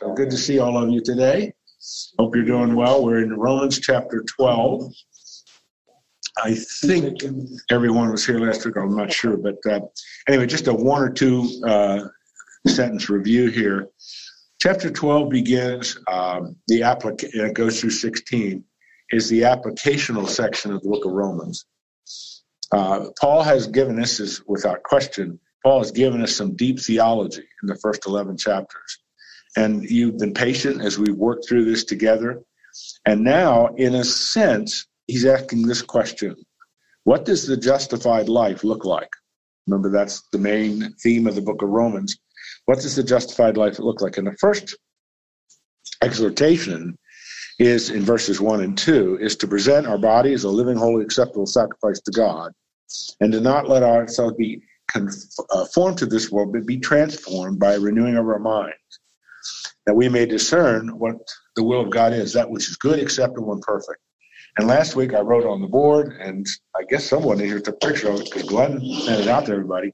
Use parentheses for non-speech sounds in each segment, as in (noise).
Good to see all of you today. Hope you're doing well. We're in Romans chapter 12. I think everyone was here last week. I'm not sure, but uh, anyway, just a one or two uh, sentence review here. Chapter 12 begins um, the application. It goes through 16. Is the applicational section of the book of Romans. Uh, Paul has given us, is without question, Paul has given us some deep theology in the first 11 chapters. And you've been patient as we've worked through this together. And now, in a sense, he's asking this question What does the justified life look like? Remember, that's the main theme of the book of Romans. What does the justified life look like? And the first exhortation is in verses 1 and 2 is to present our body as a living, holy, acceptable sacrifice to God, and to not let ourselves be conformed uh, to this world, but be transformed by renewing of our minds that we may discern what the will of God is, that which is good, acceptable, and perfect. And last week I wrote on the board, and I guess someone in here took a picture of it because Glenn sent it out to everybody,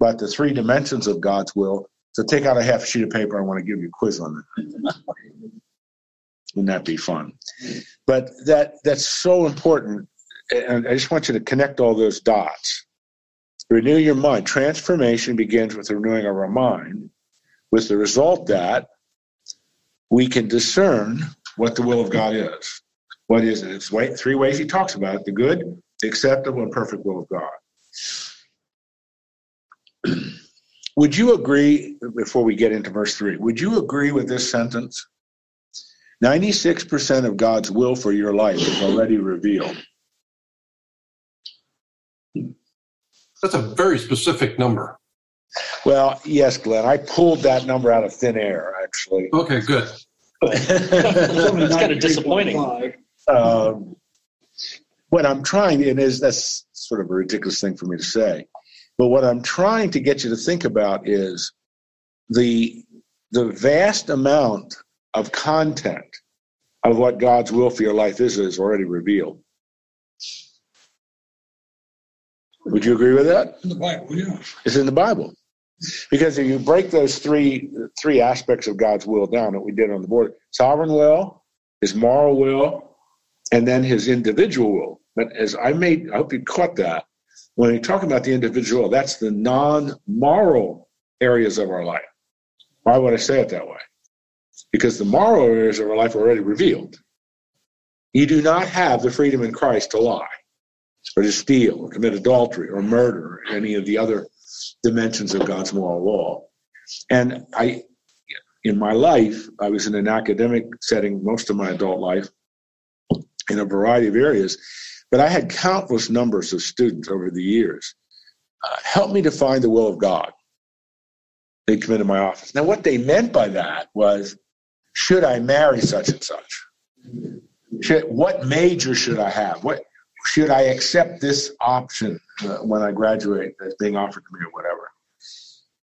about the three dimensions of God's will. So take out a half sheet of paper. I want to give you a quiz on that. (laughs) Wouldn't that be fun? But that that's so important, and I just want you to connect all those dots. Renew your mind. Transformation begins with renewing of our mind, with the result that we can discern what the will of God is. What is it? It's way, three ways he talks about it the good, the acceptable, and perfect will of God. (clears throat) would you agree, before we get into verse 3, would you agree with this sentence? 96% of God's will for your life is already revealed. That's a very specific number. Well, yes, Glenn. I pulled that number out of thin air, actually. Okay, good. it's kind of disappointing. Um, what I'm trying, and is that's sort of a ridiculous thing for me to say, but what I'm trying to get you to think about is the the vast amount of content of what God's will for your life is is already revealed. Would you agree with that? In the Bible, yeah. It's in the Bible. Because if you break those three three aspects of God's will down that we did on the board, sovereign will, his moral will, and then his individual will. But as I made, I hope you caught that. When we talk about the individual, that's the non-moral areas of our life. Why would I say it that way? Because the moral areas of our life are already revealed. You do not have the freedom in Christ to lie, or to steal, or commit adultery, or murder, or any of the other dimensions of God's moral law. And I, in my life, I was in an academic setting most of my adult life in a variety of areas, but I had countless numbers of students over the years uh, help me to find the will of God. They come into my office. Now, what they meant by that was, should I marry such and such? Should, what major should I have? What should I accept this option uh, when I graduate that's being offered to me or whatever?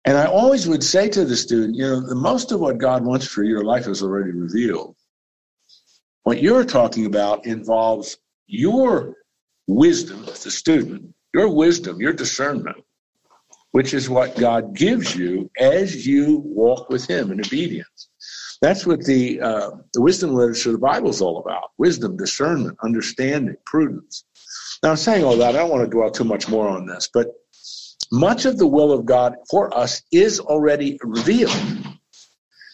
And I always would say to the student, you know, the most of what God wants for your life is already revealed. What you're talking about involves your wisdom as a student, your wisdom, your discernment, which is what God gives you as you walk with Him in obedience. That's what the uh, the wisdom literature of the Bible is all about: wisdom, discernment, understanding, prudence. Now, I'm saying all that. I don't want to dwell too much more on this, but much of the will of God for us is already revealed.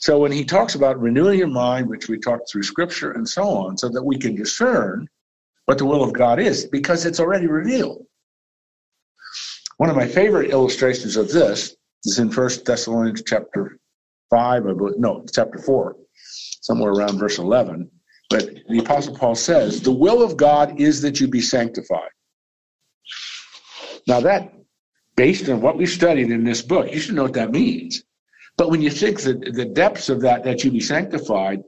So when he talks about renewing your mind, which we talked through Scripture and so on, so that we can discern what the will of God is, because it's already revealed. One of my favorite illustrations of this is in First Thessalonians chapter 5, I believe, no, chapter 4, somewhere around verse 11. But the Apostle Paul says, The will of God is that you be sanctified. Now, that, based on what we studied in this book, you should know what that means. But when you think that the depths of that, that you be sanctified,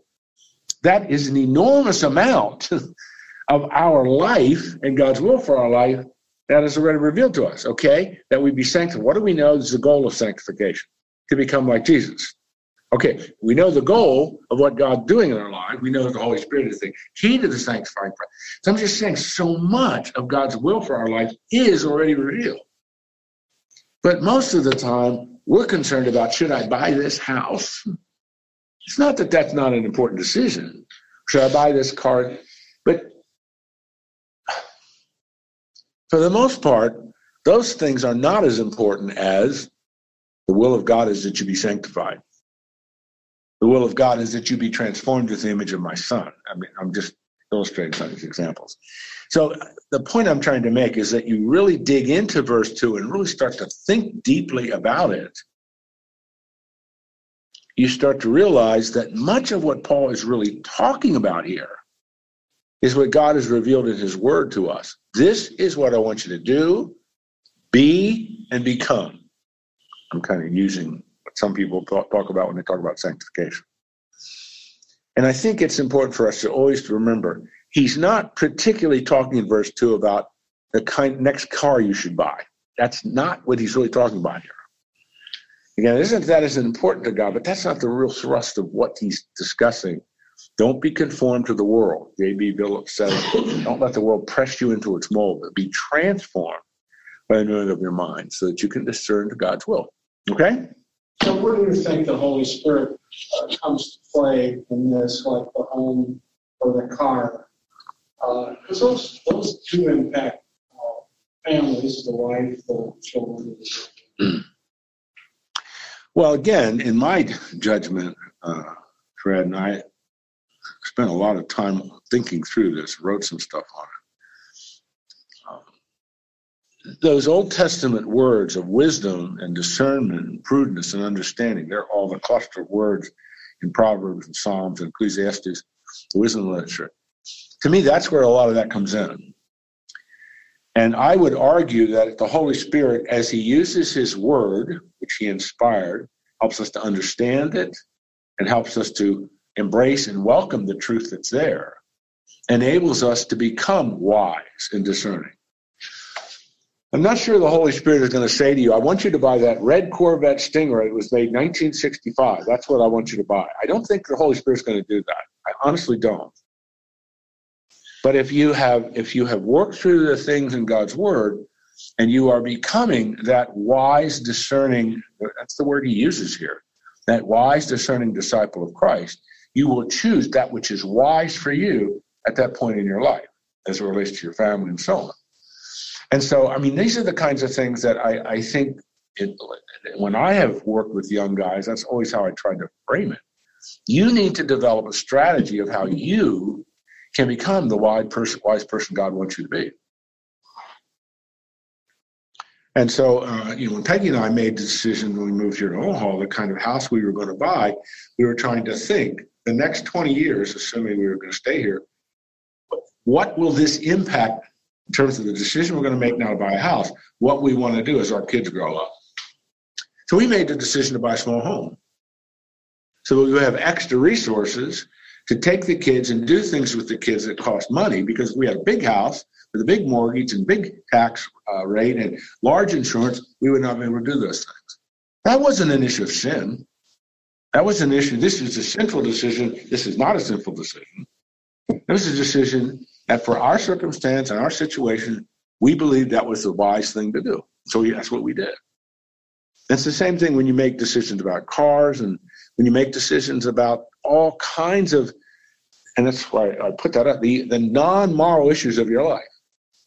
that is an enormous amount (laughs) of our life and God's will for our life that is already revealed to us, okay? That we be sanctified. What do we know is the goal of sanctification? To become like Jesus. Okay, we know the goal of what God's doing in our life. We know that the Holy Spirit is the key to the sanctifying process. So I'm just saying, so much of God's will for our life is already revealed. But most of the time, we're concerned about should I buy this house? It's not that that's not an important decision. Should I buy this car? But for the most part, those things are not as important as the will of God is that you be sanctified. The will of God is that you be transformed to the image of my son. I mean, I'm just illustrating some of these examples. So the point I'm trying to make is that you really dig into verse 2 and really start to think deeply about it. You start to realize that much of what Paul is really talking about here is what God has revealed in his word to us. This is what I want you to do, be, and become. I'm kind of using what some people talk, about when they talk about sanctification. And I think it's important for us to always remember he's not particularly talking in verse 2 about the kind next car you should buy. That's not what he's really talking about here. Again, isn't that as important to God, but that's not the real thrust of what he's discussing. Don't be conformed to the world. J.B. Phillips says, don't let the world press you into its mold, but be transformed by the renewing of your mind so that you can discern to God's will. Okay? So where do you think the Holy Spirit uh, comes to play in this, like the home or the car? Because uh, those those do impact uh, families, the wife, the children. (clears throat) Well, again, in my judgment, uh, Fred and I spent a lot of time thinking through this, wrote some stuff on it those Old Testament words of wisdom and discernment and prudence and understanding, they're all the cluster of words in Proverbs and Psalms and Ecclesiastes, the wisdom literature. To me, that's where a lot of that comes in. And I would argue that the Holy Spirit, as He uses His Word, which He inspired, helps us to understand it and helps us to embrace and welcome the truth that's there, enables us to become wise and discerning. I'm not sure the Holy Spirit is going to say to you, I want you to buy that red Corvette Stingray. It was made 1965. That's what I want you to buy. I don't think the Holy Spirit is going to do that. I honestly don't. But if you have if you have worked through the things in God's word and you are becoming that wise discerning that's the word he uses here. That wise discerning disciple of Christ, you will choose that which is wise for you at that point in your life as it relates to your family and so on. And so, I mean, these are the kinds of things that I, I think it, when I have worked with young guys, that's always how I try to frame it. You need to develop a strategy of how you can become the wise person, wise person God wants you to be. And so, uh, you know, when Peggy and I made the decision when we moved here to Omaha, the kind of house we were going to buy, we were trying to think the next 20 years, assuming we were going to stay here, what will this impact in terms of the decision we're going to make now to buy a house, what we want to do as our kids grow up. So we made the decision to buy a small home. So we have extra resources to take the kids and do things with the kids that cost money because we had a big house with a big mortgage and big tax uh, rate and large insurance. We would not be able to do those things. That wasn't an issue of sin. That was an issue. This is a sinful decision. This is not a sinful decision. This is a decision that for our circumstance and our situation, we believed that was the wise thing to do. So that's what we did. It's the same thing when you make decisions about cars and when you make decisions about all kinds of, and that's why I put that up, the, the non moral issues of your life.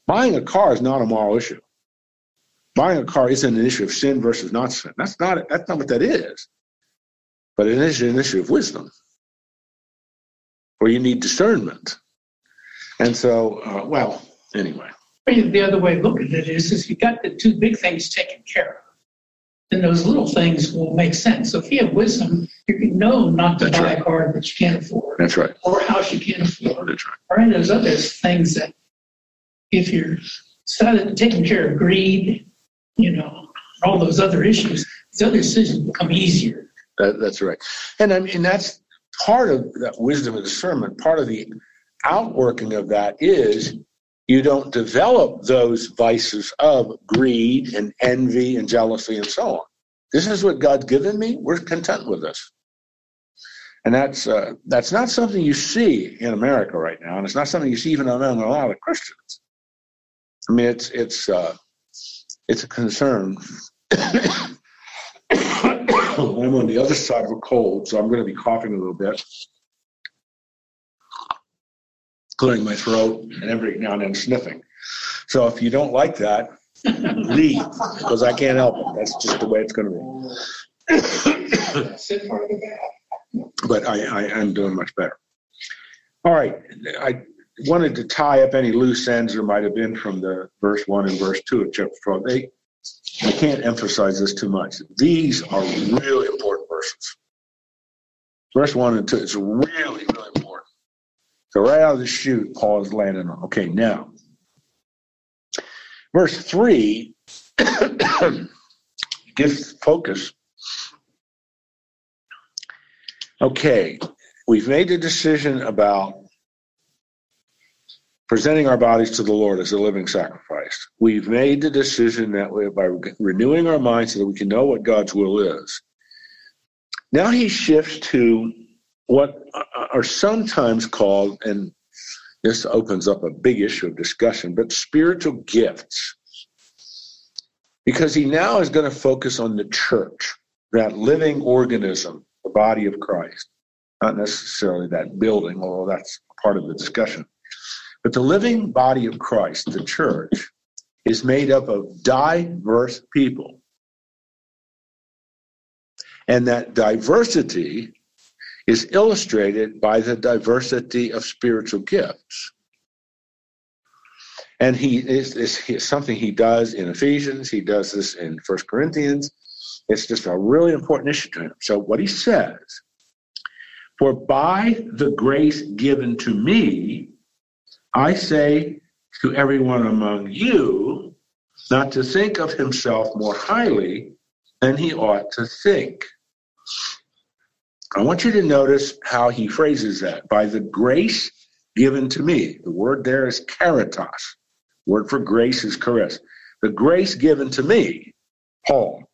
Buying a car is not a moral issue. Buying a car isn't an issue of sin versus not sin. That's not, that's not what that is. But it is an issue of wisdom, where you need discernment. And so, uh, well, anyway. The other way of looking at it is, is you got the two big things taken care of. Then those little things will make sense. So if you have wisdom, you can know not to That's buy right. a car that you can't afford. That's right. Or a house you can't afford. That's right. Or any of those other things that if you're started taking care of greed, you know, all those other issues, these other decisions become easier. That, that's right. And I mean, that's part of that wisdom and discernment, part of the outworking of that is you don't develop those vices of greed and envy and jealousy and so on. This is what God's given me. We're content with this. And that's uh, that's not something you see in America right now, and it's not something you see even among a lot of Christians. I mean, it's it's uh, it's a concern (coughs) I'm on the other side of a cold, so I'm going to be coughing a little bit, clearing my throat, and every now and then sniffing. So if you don't like that, leave because I can't help it. That's just the way it's going to be. Sit part of the back. but I, I am doing much better. All right, I wanted to tie up any loose ends there might have been from the verse one and verse two of chapter twelve. They, I can't emphasize this too much. These are really important verses. Verse one and two is really. So right out of the chute, Paul is landing on. Okay, now, verse three (coughs) gives focus Okay, we've made the decision about presenting our bodies to the Lord as a living sacrifice. We've made the decision that we, by renewing our minds so that we can know what God's will is. Now he shifts to what are sometimes called, and this opens up a big issue of discussion, but spiritual gifts. Because he now is going to focus on the church, that living organism the body of Christ, not necessarily that building, although that's part of the discussion. But the living body of Christ, the church, is made up of diverse people. And that diversity is illustrated by the diversity of spiritual gifts. And he is, is, something he does in Ephesians, he does this in First Corinthians, it's just a really important issue to him. So, what he says, for by the grace given to me, I say to everyone among you not to think of himself more highly than he ought to think. I want you to notice how he phrases that. By the grace given to me. The word there is caritas. Word for grace is charis. The grace given to me, Paul,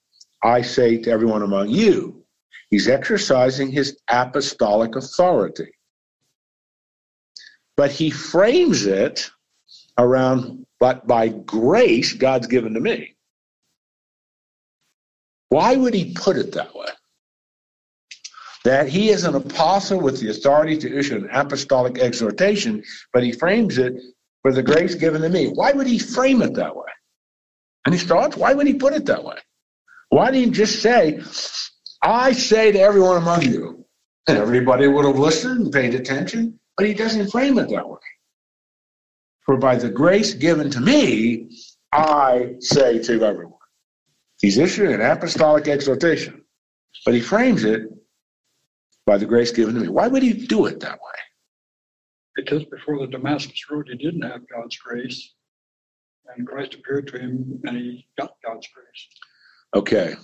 I say to everyone among you. He's exercising his apostolic authority. But he frames it around, but by grace, God's given to me. Why would he put it that way? That he is an apostle with the authority to issue an apostolic exhortation, but he frames it for the grace given to me. Why would he frame it that way? Any thoughts? Why would he put it that way? Why didn't he just say, I say to everyone among you? And everybody would have listened and paid attention, but he doesn't frame it that way. For by the grace given to me, I say to everyone. He's issuing an apostolic exhortation, but he frames it by the grace given to me. Why would he do it that way? Because before the Damascus Road, he didn't have God's grace. And Christ appeared to him and he got God's grace. Okay.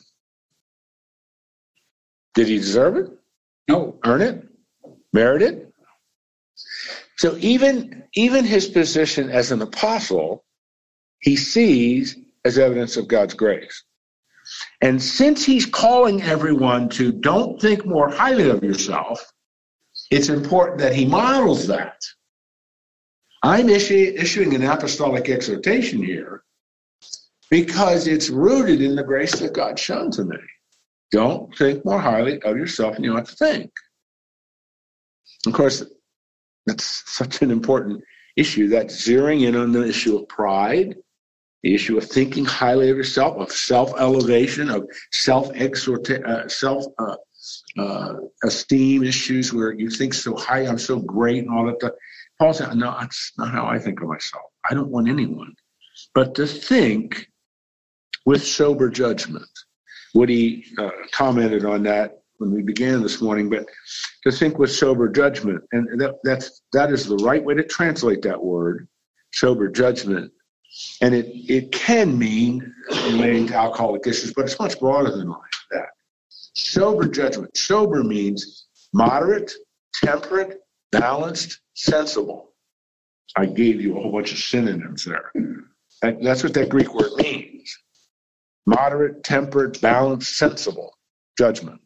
Did he deserve it? No. Earn it? Merit it? So even even his position as an apostle, he sees as evidence of God's grace. And since he's calling everyone to don't think more highly of yourself, it's important that he models that. I'm issu- issuing an apostolic exhortation here because it's rooted in the grace that God's shown to me. Don't think more highly of yourself than you ought to think. Of course, that's such an important issue. That's zeroing in on the issue of pride, the issue of thinking highly of yourself, of self-elevation, of self-exhortation, uh, self uh, uh, esteem issues where you think so high, I'm so great, and all that. Paul said, "No, that's not how I think of myself. I don't want anyone, but to think with sober judgment. Woody uh, commented on that when we began this morning, but to think with sober judgment, and that, that's that is the right way to translate that word, sober judgment. And it it can mean relating to alcoholic issues, but it's much broader than that. Sober judgment. Sober means moderate, temperate, balanced, sensible. I gave you a whole bunch of synonyms there. That's what that Greek word means moderate, tempered, balanced, sensible judgment.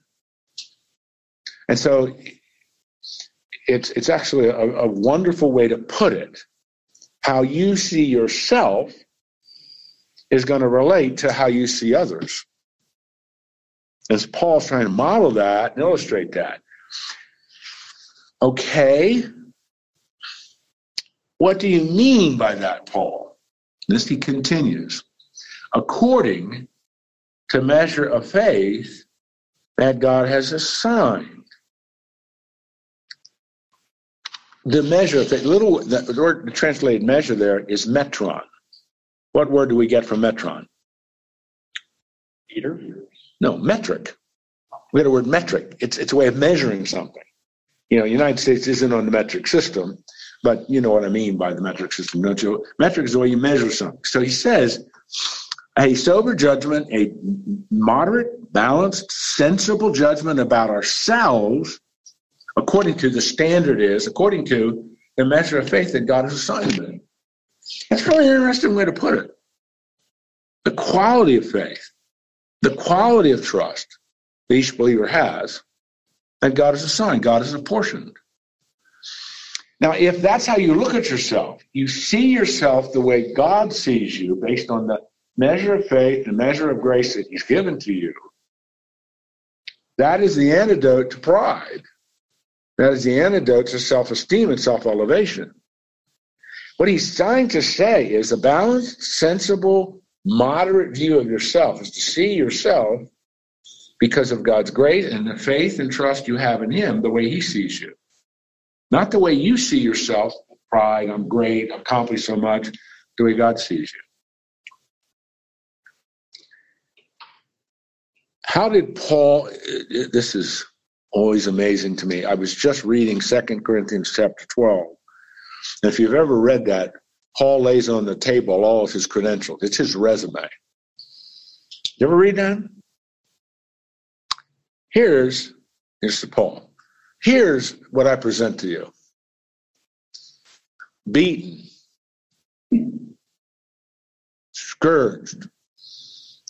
And so it's, it's actually a, a wonderful way to put it. How you see yourself is going to relate to how you see others. As Paul's trying to model that and illustrate that. Okay. What do you mean by that, Paul? This he continues. According to measure of faith that God has assigned. The measure, the little the word translated measure there is metron. What word do we get from metron? Peter? No, metric. We get a word metric. It's it's a way of measuring something. You know, United States isn't on the metric system, but you know what I mean by the metric system, don't you? Metric is the way you measure something. So he says, a sober judgment, a moderate, balanced, sensible judgment about ourselves, according to the standard is, according to the measure of faith that God has assigned to That's really an interesting way to put it. The quality of faith, the quality of trust that each believer has, that God has assigned, God has apportioned. Now, if that's how you look at yourself, you see yourself the way God sees you based on the measure of faith, the measure of grace that He's given to you. That is the antidote to pride. That is the antidote to self esteem and self elevation. What he's trying to say is a balanced, sensible, moderate view of yourself is to see yourself because of God's grace and the faith and trust you have in Him the way He sees you. Not the way you see yourself, pride, I'm great, accomplished so much, the way God sees you. How did Paul, this is always amazing to me. I was just reading Second Corinthians chapter 12. And if you've ever read that, Paul lays on the table all of his credentials. It's his resume. You ever read that? Here's, here's the Paul. Here's what I present to you. Beaten, scourged,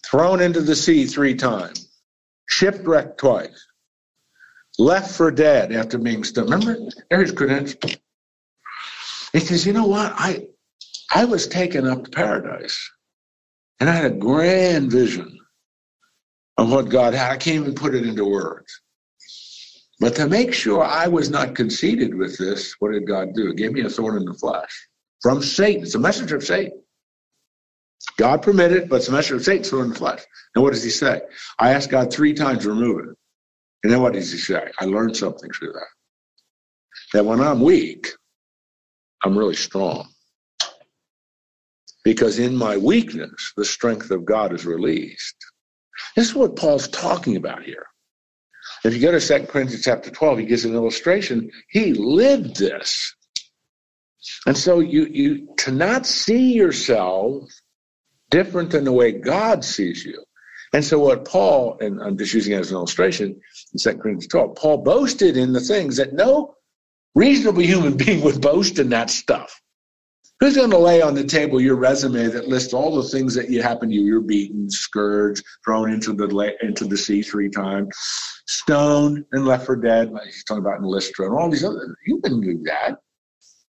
thrown into the sea three times, shipwrecked twice, left for dead after being stoned. Remember, there's credentials. He says, you know what? I I was taken up to paradise. And I had a grand vision of what God had. I can't even put it into words. But to make sure I was not conceited with this, what did God do? He gave me a thorn in the flesh from Satan. It's a messenger of Satan. God permitted, but it's a messenger of Satan, thorn in the flesh. And what does he say? I asked God three times to remove it. And then what does he say? I learned something through that. That when I'm weak, I'm really strong. Because in my weakness, the strength of God is released. This is what Paul's talking about here. If you go to 2 Corinthians chapter 12, he gives an illustration. He lived this. And so you, you to not see yourself different than the way God sees you. And so what Paul, and I'm just using it as an illustration in 2 Corinthians 12, Paul boasted in the things that no reasonable human (laughs) being would boast in that stuff. Who's going to lay on the table your resume that lists all the things that you happened to you? You're beaten, scourged, thrown into the into the sea three times, stoned and left for dead. He's talking about in Lystra and all these other. You wouldn't do that.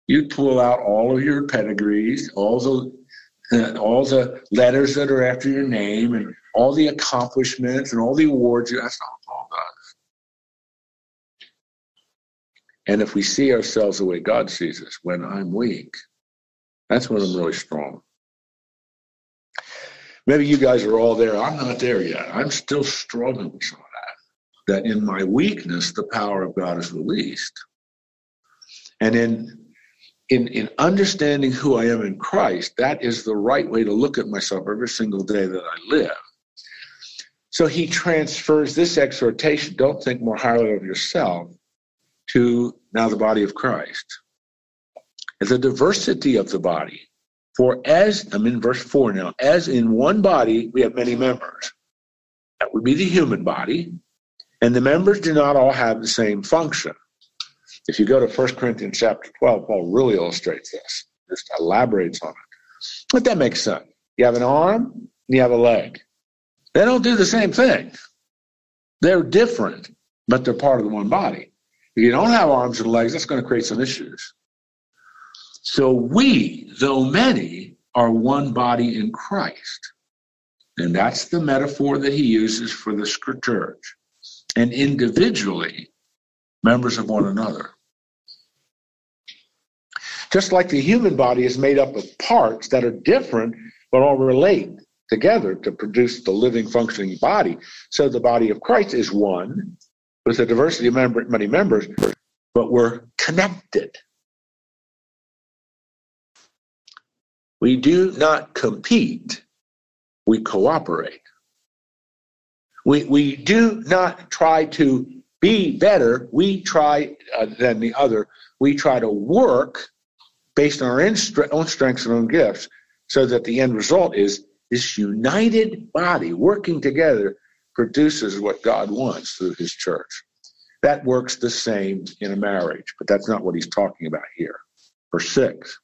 You'd pull out all of your pedigrees, all the uh, all the letters that are after your name, and all the accomplishments and all the awards. That's not what Paul does. And if we see ourselves the way God sees us, when I'm weak, that's when I'm really strong. Maybe you guys are all there. I'm not there yet. I'm still struggling with some of that. That in my weakness, the power of God is released. And in in, in understanding who I am in Christ, that is the right way to look at myself every single day that I live. So he transfers this exhortation, don't think more highly of yourself, to now the body of Christ the diversity of the body. For as, I'm in verse 4 now, as in one body we have many members. That would be the human body, and the members do not all have the same function. If you go to 1 Corinthians chapter 12, Paul really illustrates this, just elaborates on it. But that makes sense. You have an arm, you have a leg. They don't do the same thing. They're different, but they're part of the one body. If you don't have arms and legs, that's going to create some issues. So we, though many, are one body in Christ. And that's the metaphor that he uses for the church. And individually, members of one another. Just like the human body is made up of parts that are different but all relate together to produce the living, functioning body. So the body of Christ is one with a diversity of member, many members, but we're connected. We do not compete, we cooperate. We, we do not try to be better, we try uh, than the other. We try to work based on our own strengths and own gifts so that the end result is this united body working together produces what God wants through his church. That works the same in a marriage, but that's not what he's talking about here. Verse 6.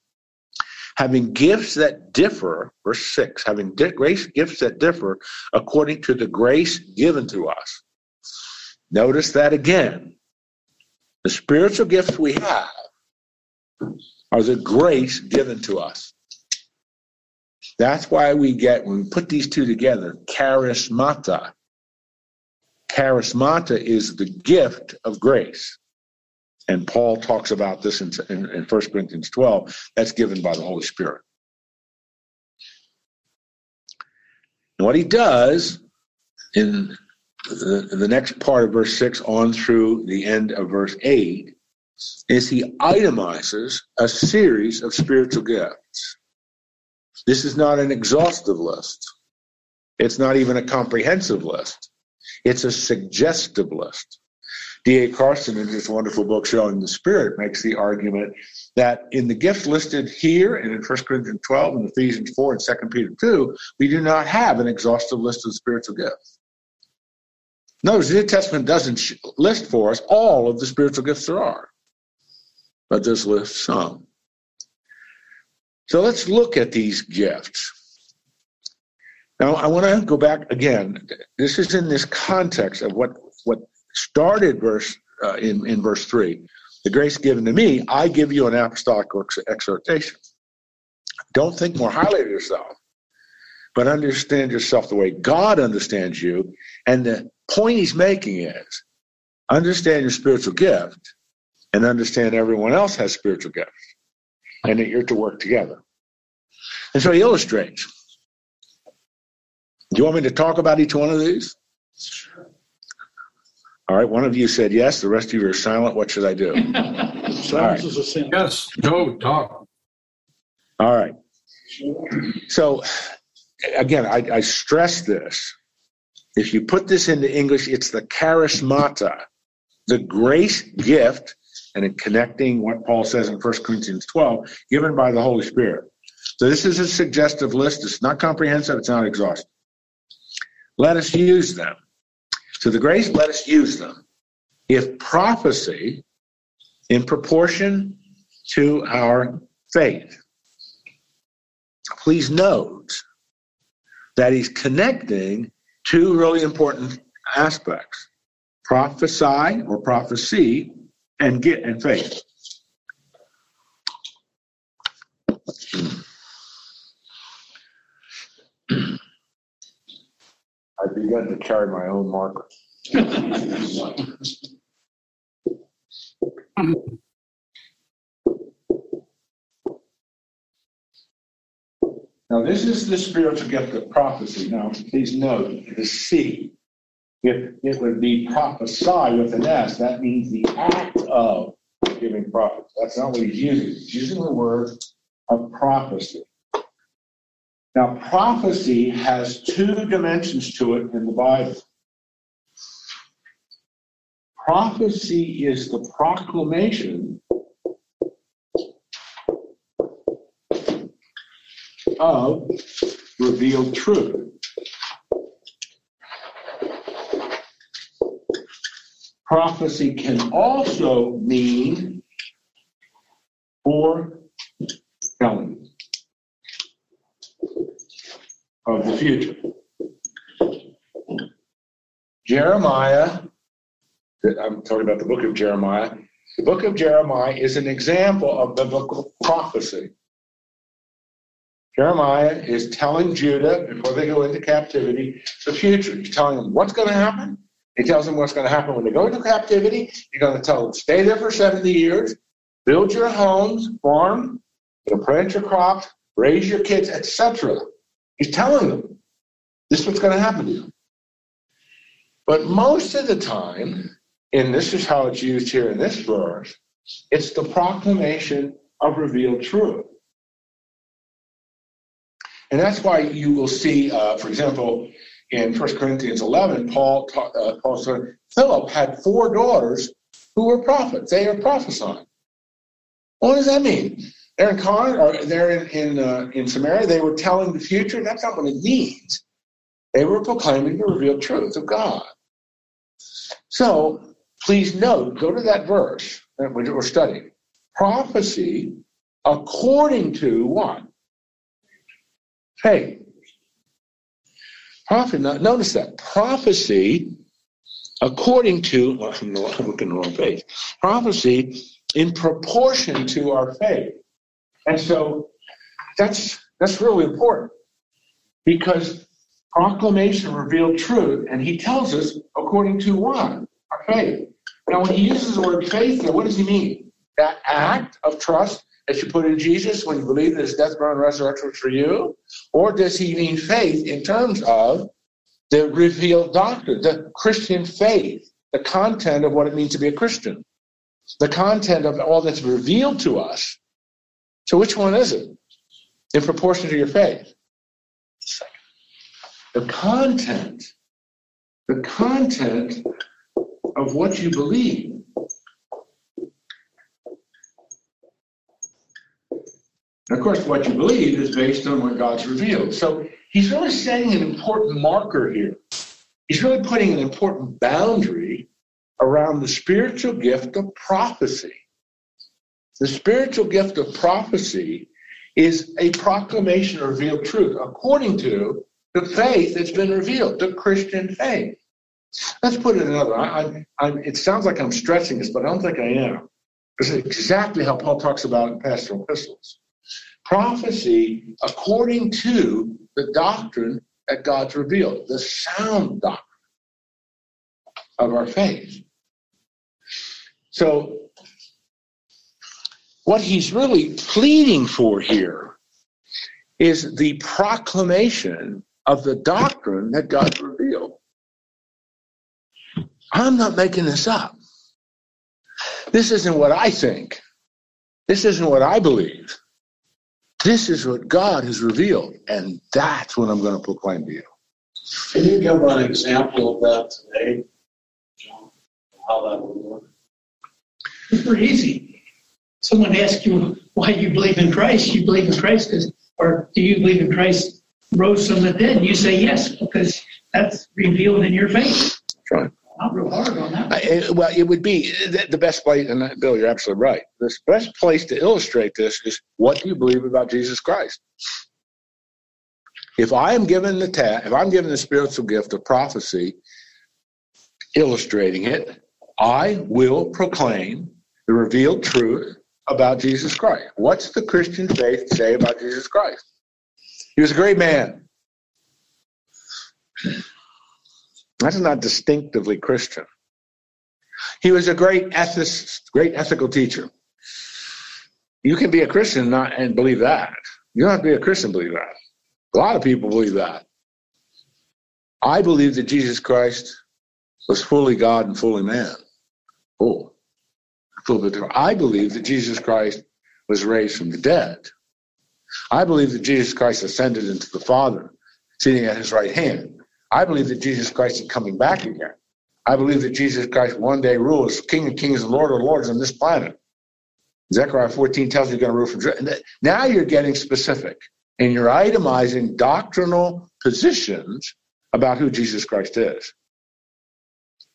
Having gifts that differ, verse 6, having di- grace gifts that differ according to the grace given to us. Notice that again. The spiritual gifts we have are the grace given to us. That's why we get, when we put these two together, charismata. Charismata is the gift of grace. And Paul talks about this in, in, in 1 Corinthians 12. That's given by the Holy Spirit. And what he does in the, the next part of verse 6 on through the end of verse 8 is he itemizes a series of spiritual gifts. This is not an exhaustive list. It's not even a comprehensive list. It's a suggestive list. D.A. Carson, in his wonderful book Showing the Spirit, makes the argument that in the gifts listed here and in 1 Corinthians 12 and Ephesians 4 and 2 Peter 2, we do not have an exhaustive list of spiritual gifts. Notice the New Testament doesn't list for us all of the spiritual gifts there are, but just lists some. So let's look at these gifts. Now, I want to go back again. This is in this context of what, what started verse uh, in, in verse 3. The grace given to me, I give you an apostolic exhortation. Don't think more highly of yourself, but understand yourself the way God understands you. And the point he's making is understand your spiritual gift and understand everyone else has spiritual gifts and that you're to work together. And so he illustrates. Do you want me to talk about each one of these? All right, one of you said yes, the rest of you are silent. What should I do? (laughs) Silence right. is a sin. Yes, go talk. All right. So, again, I, I stress this. If you put this into English, it's the charismata, the grace gift, and in connecting what Paul says in 1 Corinthians 12, given by the Holy Spirit. So this is a suggestive list. It's not comprehensive. It's not exhaustive. Let us use them. To the grace, let us use them. If prophecy, in proportion to our faith, please note that he's connecting two really important aspects prophesy or prophecy and get and faith. I've begun to carry my own marker. Now, this is the spiritual gift of prophecy. Now, please note the C. If it would be prophesy with an S, that means the act of giving prophecy. That's not what he's using. He's using the word of prophecy. Now, prophecy has two dimensions to it in the Bible. Prophecy is the proclamation of revealed truth. Prophecy can also mean foretelling of the future. Jeremiah, I'm talking about the book of Jeremiah. The book of Jeremiah is an example of biblical prophecy. Jeremiah is telling Judah before they go into captivity the future. He's telling them what's going to happen. He tells them what's going to happen when they go into captivity. You're going to tell them stay there for 70 years, build your homes, farm, plant your crops, raise your kids, etc. He's telling them this is what's going to happen to you. But most of the time, and this is how it's used here in this verse, it's the proclamation of revealed truth. And that's why you will see, uh, for example, in 1 Corinthians 11, Paul, ta- uh, Paul said, Philip had four daughters who were prophets. They are prophesying. What does that mean? They're in Con, or they're in in, uh, in Samaria. They were telling the future. That's not what it means. They were proclaiming the revealed truth of God. So please note, go to that verse that we're studying. Prophecy according to what? Faith. Prophet, notice that. Prophecy according to, (laughs) I'm looking the wrong page. Prophecy in proportion to our faith. And so that's that's really important because proclamation revealed truth, and he tells us according to what? Our faith. Now, when he uses the word faith what does he mean? That act of trust that you put in Jesus when you believe that his death, burial, and resurrection was for you? Or does he mean faith in terms of the revealed doctrine, the Christian faith, the content of what it means to be a Christian, the content of all that's revealed to us? So, which one is it in proportion to your faith? The content, the content of what you believe. And of course, what you believe is based on what God's revealed. So he's really setting an important marker here. He's really putting an important boundary around the spiritual gift of prophecy. The spiritual gift of prophecy is a proclamation of revealed truth according to the faith that's been revealed, the Christian faith. Let's put it another. I, I, it sounds like I'm stretching this, but I don't think I am. This is exactly how Paul talks about in pastoral epistles. Prophecy according to the doctrine that God's revealed, the sound doctrine of our faith. So, what he's really pleading for here is the proclamation of the doctrine that God revealed. I'm not making this up. This isn't what I think. This isn't what I believe. This is what God has revealed, and that's what I'm going to proclaim to you. Can you give an example of that today? How that would work? It's pretty easy. Someone asks you why you believe in Christ. You believe in Christ because, or do you believe in Christ rose from the dead? You say yes because that's revealed in your faith. That's right not real hard on that. I, well, it would be the best place, and uh, Bill, you're absolutely right. The best place to illustrate this is what do you believe about Jesus Christ? If I am given the ta- if I'm given the spiritual gift of prophecy, illustrating it, I will proclaim the revealed truth about Jesus Christ. What's the Christian faith say about Jesus Christ? He was a great man. That's not distinctively Christian. He was a great ethicist, great ethical teacher. You can be a Christian and not and believe that. You don't have to be a Christian believe that. A lot of people believe that. I believe that Jesus Christ was fully God and fully man. Oh, a little bit different. I believe that Jesus Christ was raised from the dead. I believe that Jesus Christ ascended into the Father, sitting at his right hand. I believe that Jesus Christ is coming back again. I believe that Jesus Christ one day rules, King of Kings and Lord of Lords on this planet. Zechariah 14 tells you you're going to rule from. Jerusalem. Now you're getting specific and you're itemizing doctrinal positions about who Jesus Christ is.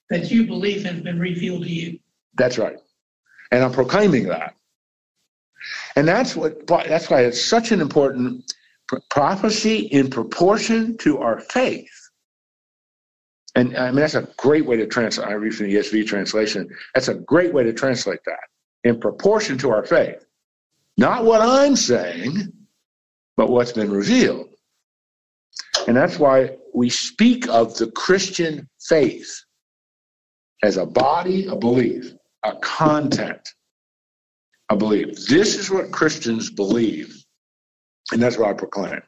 That you believe has been revealed to you. That's right. And I'm proclaiming that. And that's what that's why it's such an important prophecy in proportion to our faith and I mean, that's a great way to translate. I read from the ESV translation. That's a great way to translate that in proportion to our faith. Not what I'm saying, but what's been revealed. And that's why we speak of the Christian faith as a body, a belief, a content, a belief. This is what Christians believe. And that's what I proclaim.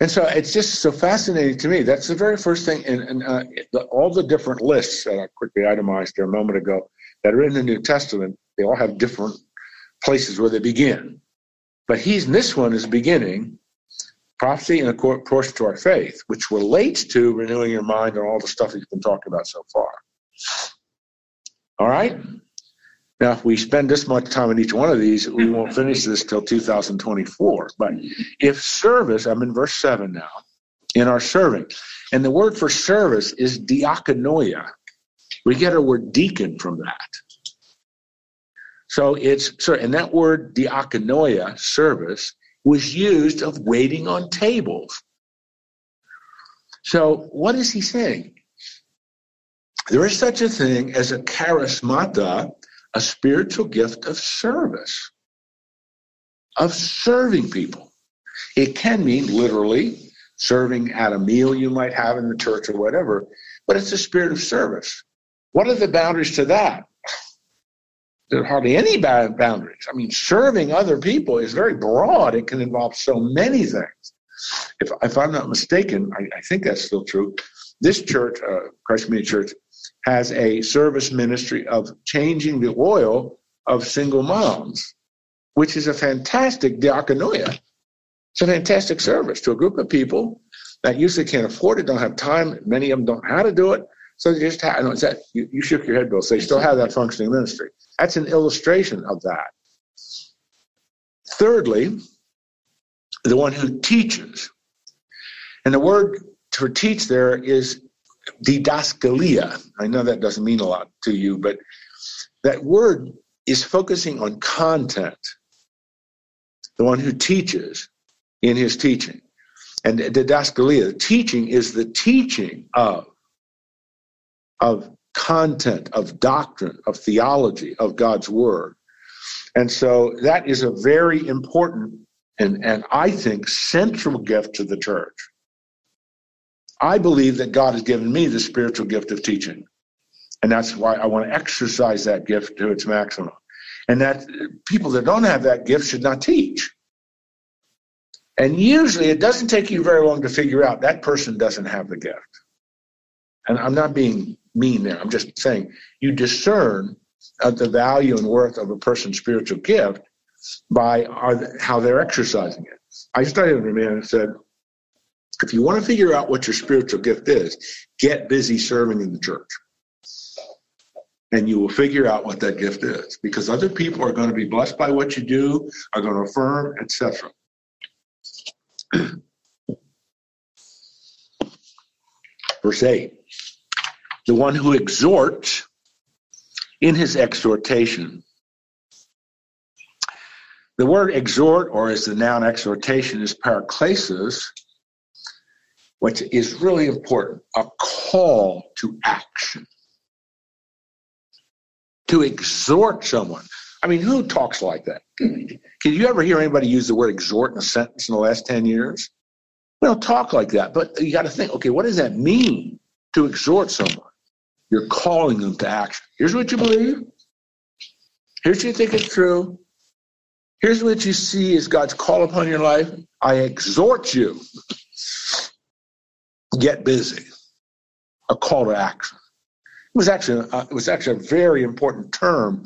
And so it's just so fascinating to me. That's the very first thing. And, and uh, the, all the different lists that I quickly itemized there a moment ago that are in the New Testament, they all have different places where they begin. But he's this one is beginning prophecy and approach to our faith, which relates to renewing your mind and all the stuff he's been talking about so far. All right? Now, if we spend this much time on each one of these, we won't finish this till 2024. But if service, I'm in verse 7 now, in our serving, and the word for service is diakonia. We get our word deacon from that. So it's, so, and that word diakonia, service, was used of waiting on tables. So what is he saying? There is such a thing as a charismata, a spiritual gift of service, of serving people. It can mean literally serving at a meal you might have in the church or whatever, but it's a spirit of service. What are the boundaries to that? There are hardly any boundaries. I mean, serving other people is very broad. It can involve so many things. If, if I'm not mistaken, I, I think that's still true. This church, uh, Christ Community Church, has a service ministry of changing the oil of single moms, which is a fantastic diakonia. It's a fantastic service to a group of people that usually can't afford it, don't have time. Many of them don't know how to do it. So they just have, no, that, you, you shook your head, Bill. So they still have that functioning ministry. That's an illustration of that. Thirdly, the one who teaches. And the word for teach there is didaskalia. I know that doesn't mean a lot to you, but that word is focusing on content. The one who teaches in his teaching. And didaskalia, teaching is the teaching of, of content, of doctrine, of theology, of God's word. And so that is a very important and, and I think central gift to the church. I believe that God has given me the spiritual gift of teaching. And that's why I want to exercise that gift to its maximum. And that people that don't have that gift should not teach. And usually it doesn't take you very long to figure out that person doesn't have the gift. And I'm not being mean there. I'm just saying you discern uh, the value and worth of a person's spiritual gift by how they're exercising it. I studied with a man and said, if you want to figure out what your spiritual gift is, get busy serving in the church. And you will figure out what that gift is because other people are going to be blessed by what you do, are going to affirm, etc. (clears throat) Verse 8 The one who exhorts in his exhortation. The word exhort, or as the noun exhortation, is paraklesis, which is really important a call to action. To exhort someone. I mean, who talks like that? (clears throat) Can you ever hear anybody use the word exhort in a sentence in the last 10 years? We don't talk like that, but you got to think okay, what does that mean to exhort someone? You're calling them to action. Here's what you believe. Here's what you think is true. Here's what you see as God's call upon your life. I exhort you get busy, a call to action. It was actually it was actually a very important term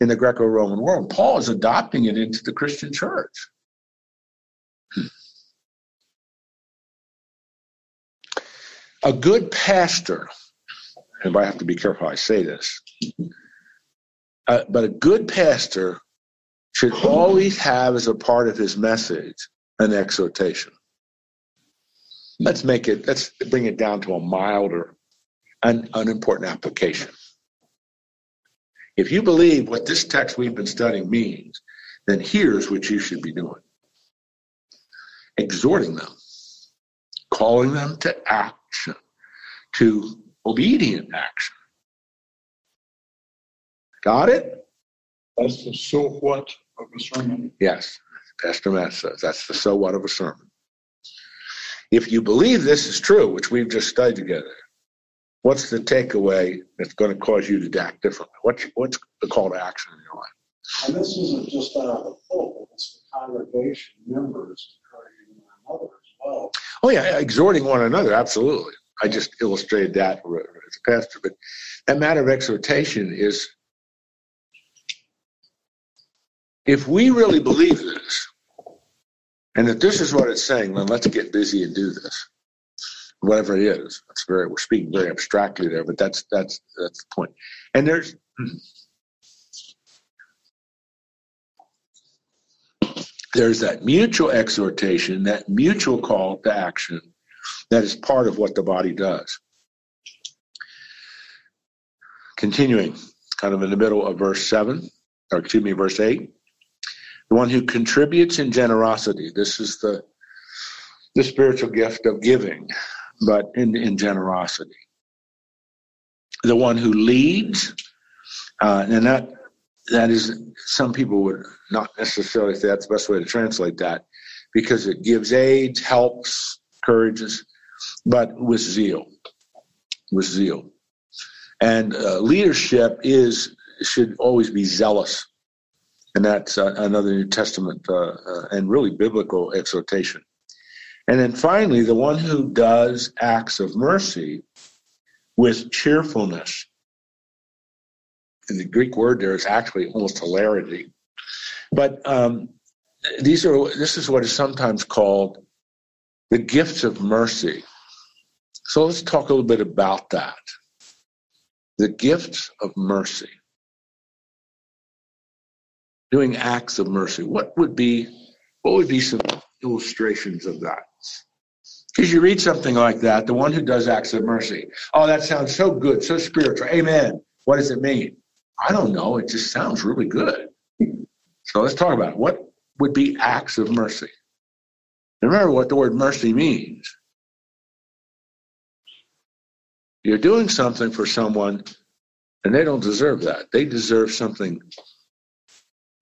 in the Greco-Roman world. Paul is adopting it into the Christian church. A good pastor, and I have to be careful how I say this, uh, but a good pastor should always have as a part of his message an exhortation let's make it let's bring it down to a milder and unimportant application. If you believe what this text we've been studying means then here's what you should be doing. Exhorting them calling them to action to obedient action. Got it? That's the so what of a sermon. Yes. Pastor Matt says. That's the so what of a sermon. If you believe this is true, which we've just studied together, what's the takeaway that's going to cause you to act differently? What's, what's the call to action in your life? And this isn't just out of the pulpit, it's the congregation members encouraging one another as well. Oh, yeah, exhorting one another, absolutely. I just illustrated that as a pastor. But that matter of exhortation is if we really believe this, and that this is what it's saying, then let's get busy and do this. Whatever it is. That's very we're speaking very abstractly there, but that's that's that's the point. And there's there's that mutual exhortation, that mutual call to action that is part of what the body does. Continuing, kind of in the middle of verse 7, or excuse me, verse 8. The one who contributes in generosity. This is the, the spiritual gift of giving, but in, in generosity. The one who leads, uh, and that that is some people would not necessarily say that's the best way to translate that because it gives aids, helps, encourages, but with zeal, with zeal. And uh, leadership is should always be zealous, and that's uh, another New Testament uh, uh, and really biblical exhortation. And then finally, the one who does acts of mercy with cheerfulness. And the Greek word there is actually almost hilarity. But um, these are this is what is sometimes called the gifts of mercy. So let's talk a little bit about that. The gifts of mercy. Doing acts of mercy. What would be what would be some illustrations of that? Because you read something like that, the one who does acts of mercy. Oh, that sounds so good, so spiritual. Amen. What does it mean? I don't know. It just sounds really good. So let's talk about it. What would be acts of mercy? Remember what the word mercy means. You're doing something for someone and they don't deserve that. They deserve something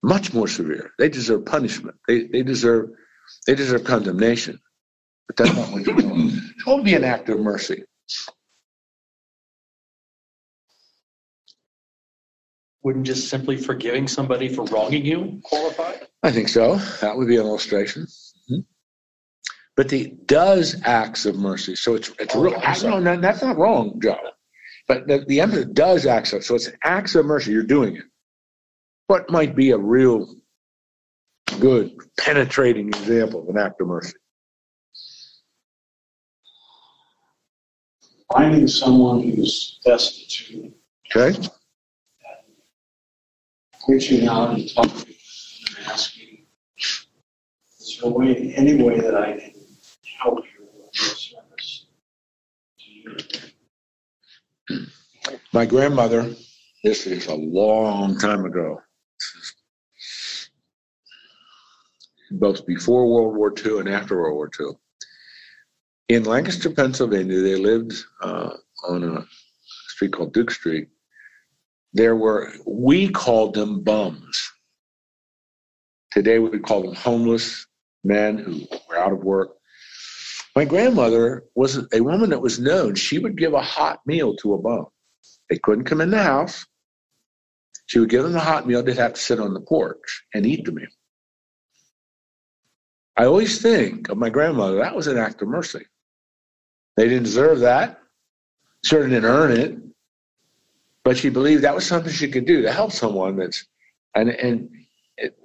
much more severe. They deserve punishment. They, they deserve they deserve condemnation. But that's not what you're doing. It would be an act of mercy. Wouldn't just simply forgiving somebody for wronging you qualify? I think so. That would be an illustration. Mm-hmm. But the does acts of mercy. So it's it's Oh, real. No, no, that's not wrong, Joe. But the, the emphasis does acts of. So it's acts of mercy. You're doing it. What might be a real good penetrating example of an act of mercy? Finding someone who's destitute, Okay. reaching out and talking and asking, is there a way, any way that I can help you with this service? My grandmother. This is a long time ago. Both before World War II and after World War II. In Lancaster, Pennsylvania, they lived uh, on a street called Duke Street. There were, we called them bums. Today we would call them homeless men who were out of work. My grandmother was a woman that was known. She would give a hot meal to a bum. They couldn't come in the house. She would give them the hot meal. They'd have to sit on the porch and eat the meal. I always think of my grandmother, that was an act of mercy. They didn't deserve that. Certainly didn't earn it. But she believed that was something she could do to help someone that's, and, and it,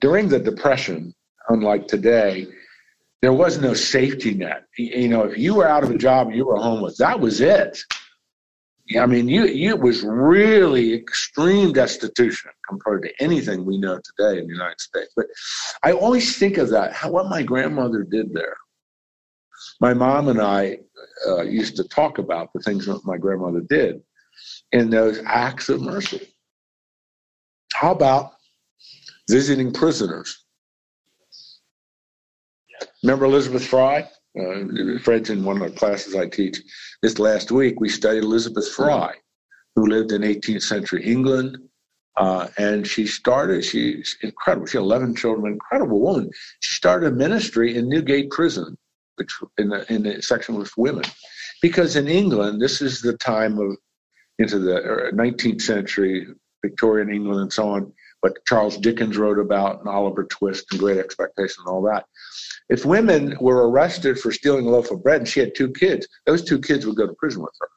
during the Depression, unlike today, there was no safety net. You know, if you were out of a job you were homeless, that was it. I mean, you, you it was really extreme destitution compared to anything we know today in the United States. But I always think of that, how, what my grandmother did there. My mom and I uh, used to talk about the things that my grandmother did in those acts of mercy. How about visiting prisoners? Remember Elizabeth Fry? Uh, Fred's in one of the classes I teach. This last week, we studied Elizabeth Fry, who lived in 18th century England, Uh, and she started, she's incredible. She had 11 children, incredible woman. She started a ministry in Newgate Prison, which in the, in the section with women. Because in England, this is the time of into the 19th century, Victorian England and so on, what Charles Dickens wrote about and Oliver Twist and Great Expectation and all that. If women were arrested for stealing a loaf of bread and she had two kids, those two kids would go to prison with her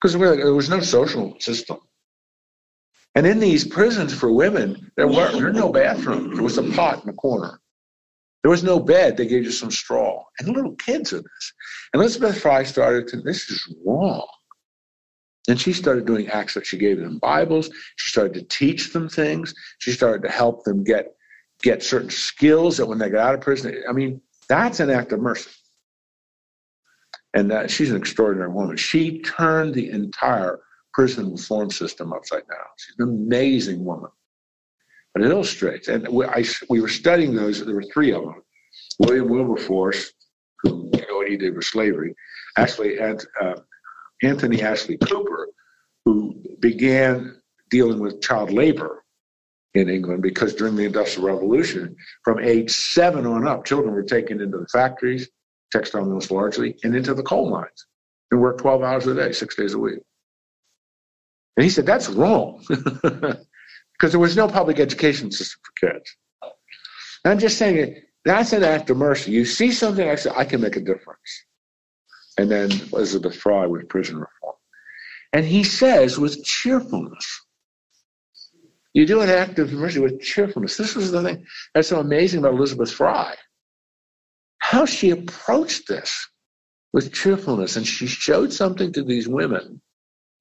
because there was no social system. And in these prisons for women, there were, there were no bathrooms. There was a pot in the corner. There was no bed. They gave you some straw. And little kids in this. And Elizabeth Fry started to, this is wrong. And she started doing acts that she gave them Bibles. She started to teach them things. She started to help them get get certain skills that when they get out of prison, I mean, that's an act of mercy. And uh, she's an extraordinary woman. She turned the entire prison reform system upside down. She's an amazing woman. But it illustrates, and we, I, we were studying those, there were three of them. William Wilberforce, who you know what he did with slavery, actually, and uh, Anthony Ashley Cooper, who began dealing with child labor in England because during the Industrial Revolution, from age seven on up, children were taken into the factories, textile mills largely, and into the coal mines and worked 12 hours a day, six days a week. And he said, that's wrong (laughs) because there was no public education system for kids. And I'm just saying, that's an act of mercy. You see something, I say, I can make a difference and then Elizabeth Fry with prison reform. And he says with cheerfulness. You do an act of mercy with cheerfulness. This was the thing that's so amazing about Elizabeth Fry. How she approached this with cheerfulness. And she showed something to these women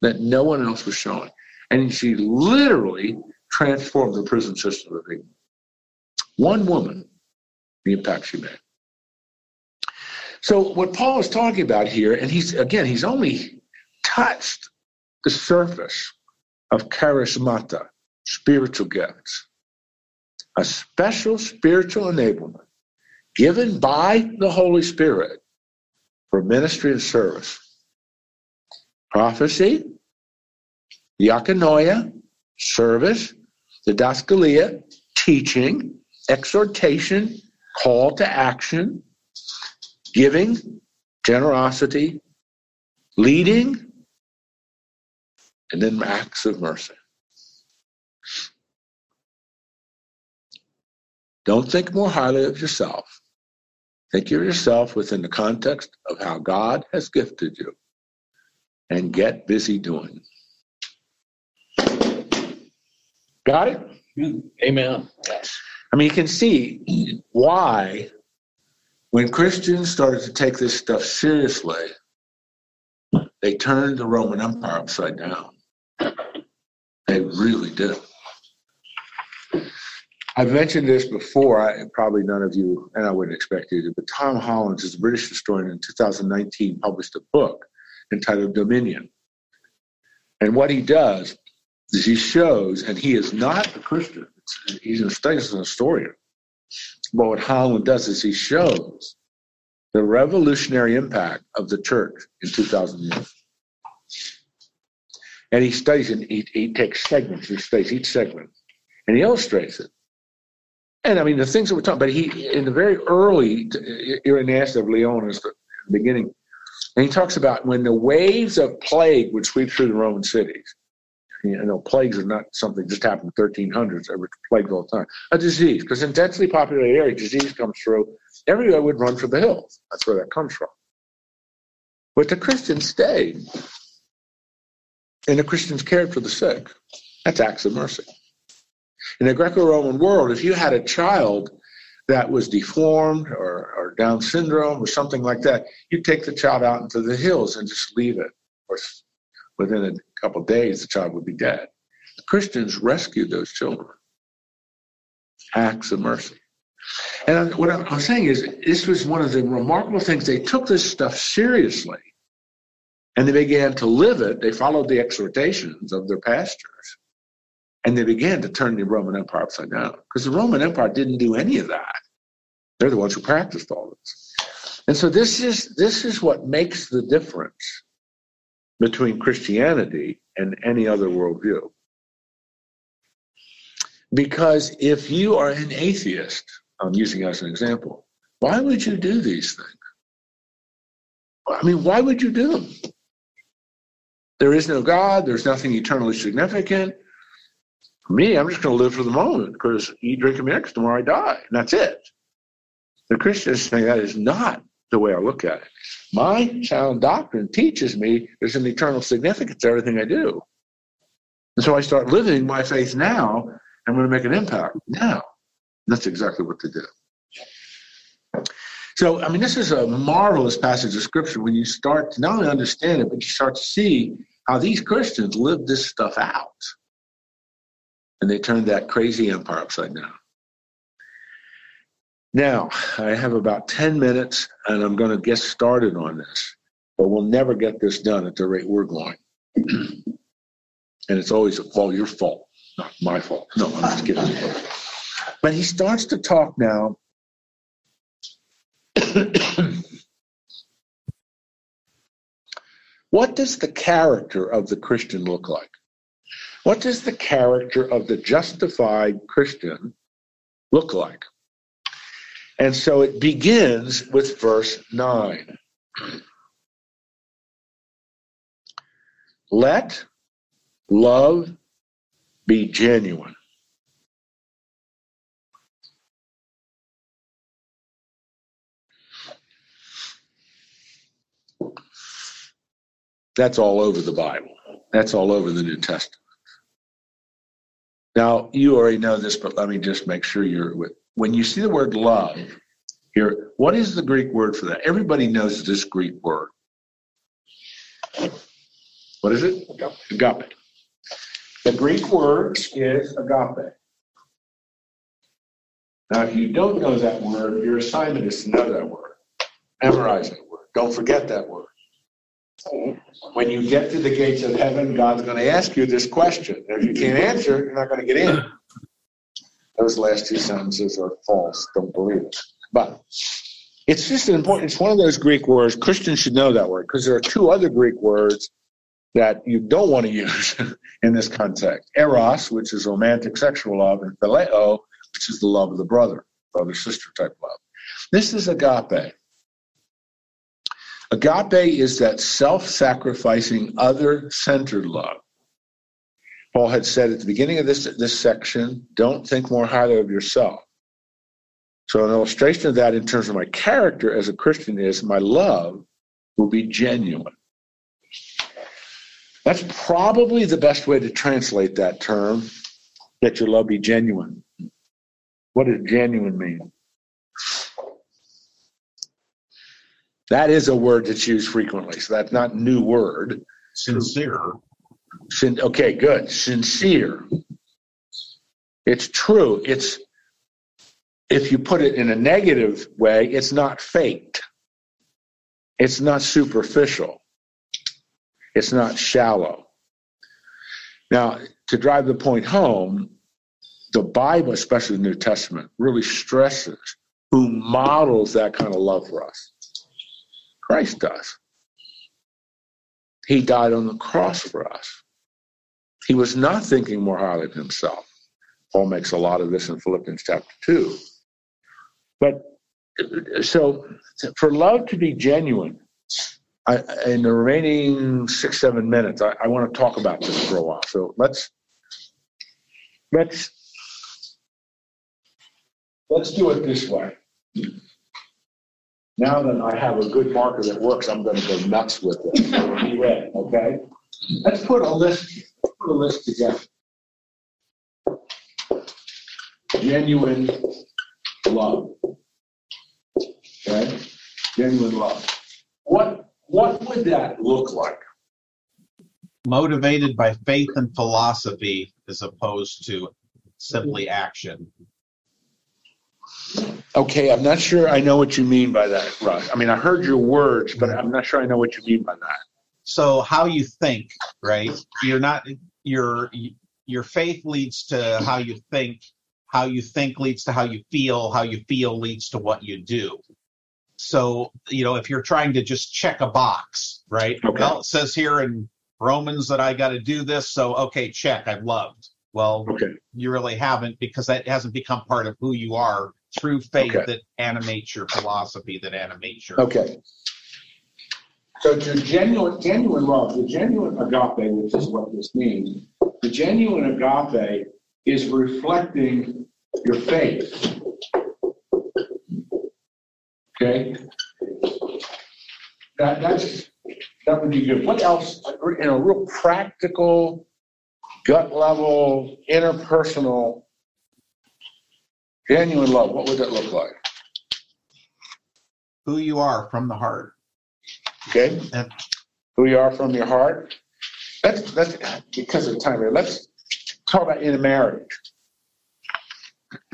that no one else was showing. And she literally transformed the prison system of England. One woman, the impact she made. So what Paul is talking about here, and he's again, he's only touched the surface of charismata, spiritual gifts, a special spiritual enablement given by the Holy Spirit for ministry and service. Prophecy, diakonia, service, didaskalia, teaching, exhortation, call to action, giving, generosity, leading, and then acts of mercy. Don't think more highly of yourself. Think of yourself within the context of how God has gifted you and get busy doing. Got it? Amen. I mean, you can see why when Christians started to take this stuff seriously, they turned the Roman Empire upside down. They really did. I've mentioned this before. I, probably none of you, and I wouldn't expect you to, but Tom Holland is a British historian in 2019 published a book entitled Dominion. And what he does is he shows, and he is not a Christian, he's a studies an historian. But what Holland does is he shows the revolutionary impact of the church in 2,000 years. And he studies and he, he takes segments, he studies each segment, and he illustrates it. And I mean, the things that we're talking about, he, in the very early Irenaeus of Lyon is the beginning, and he talks about when the waves of plague would sweep through the Roman cities, you know, plagues are not something just happened in 1300s. There were plagues all the time. A disease, because in densely populated areas, disease comes through. Everybody would run for the hills. That's where that comes from. But the Christians stayed, and the Christians cared for the sick. That's acts of mercy. In the Greco-Roman world, if you had a child that was deformed or, or Down syndrome or something like that, you'd take the child out into the hills and just leave it, or within a couple days, the child would be dead. Christians rescued those children. Acts of mercy. And what I'm saying is, this was one of the remarkable things. They took this stuff seriously and they began to live it. They followed the exhortations of their pastors and they began to turn the Roman Empire upside down because the Roman Empire didn't do any of that. They're the ones who practiced all this. And so this is this is what makes the difference between Christianity and any other worldview. Because if you are an atheist, I'm using as an example, why would you do these things? I mean, why would you do them? There is no God, there's nothing eternally significant. Me, I'm just going to live for the moment because eat, drink, and merry, tomorrow I die. And that's it. The Christians say that is not the way I look at it. My sound doctrine teaches me there's an eternal significance to everything I do. And so I start living my faith now. I'm going to make an impact now. That's exactly what they do. So, I mean, this is a marvelous passage of scripture when you start to not only understand it, but you start to see how these Christians live this stuff out. And they turned that crazy empire upside down. Now, I have about 10 minutes and I'm going to get started on this, but we'll never get this done at the rate we're going. (clears throat) and it's always, your fault, not my fault. No, I'm just kidding. But he starts to talk now. (clears throat) what does the character of the Christian look like? What does the character of the justified Christian look like? And so it begins with verse 9. Let love be genuine. That's all over the Bible. That's all over the New Testament. Now, you already know this, but let me just make sure you're with. When you see the word love here, what is the Greek word for that? Everybody knows this Greek word. What is it? Agape. The Greek word is agape. Now, if you don't know that word, your assignment is to know that word. Memorize that word. Don't forget that word. When you get to the gates of heaven, God's going to ask you this question. If you can't answer, you're not going to get in. Those last two sentences are false. Don't believe it. But it's just an important, it's one of those Greek words. Christians should know that word because there are two other Greek words that you don't want to use (laughs) in this context eros, which is romantic sexual love, and phileo, which is the love of the brother, brother sister type love. This is agape. Agape is that self sacrificing, other centered love. Paul had said at the beginning of this, this section, don't think more highly of yourself. So, an illustration of that in terms of my character as a Christian is my love will be genuine. That's probably the best way to translate that term, that your love be genuine. What does genuine mean? That is a word that's used frequently, so that's not new word. Sincere. Sin, okay, good. Sincere. It's true. It's if you put it in a negative way, it's not faked. It's not superficial. It's not shallow. Now, to drive the point home, the Bible, especially the New Testament, really stresses who models that kind of love for us. Christ does. He died on the cross for us. He was not thinking more highly of himself. Paul makes a lot of this in Philippians chapter 2. But so for love to be genuine, I, in the remaining six, seven minutes, I, I want to talk about this for a while. So let's let's let's do it this way. Now that I have a good marker that works, I'm going to go nuts with it. Be ready, okay? Let's put a list. Put a list together. Genuine love. Okay, genuine love. What what would that look like? Motivated by faith and philosophy as opposed to simply action. Okay, I'm not sure I know what you mean by that, Russ. I mean, I heard your words, but I'm not sure I know what you mean by that. So how you think, right? You're not your your faith leads to how you think, how you think leads to how you feel, how you feel leads to what you do. So, you know, if you're trying to just check a box, right? Okay. Well, it says here in Romans that I got to do this, so okay, check, I've loved. Well, Okay. you really haven't because that hasn't become part of who you are through faith Okay. that animates your philosophy, that animates your. Okay. So to genuine, genuine love, the genuine agape, which is what this means, the genuine agape is reflecting your faith. Okay? That, that's, that would be good. What else, in a real practical, gut level, interpersonal, genuine love, what would that look like? Who you are from the heart. Okay? And- Who you are from your heart. Let's, let's, because of time here, let's talk about in a marriage.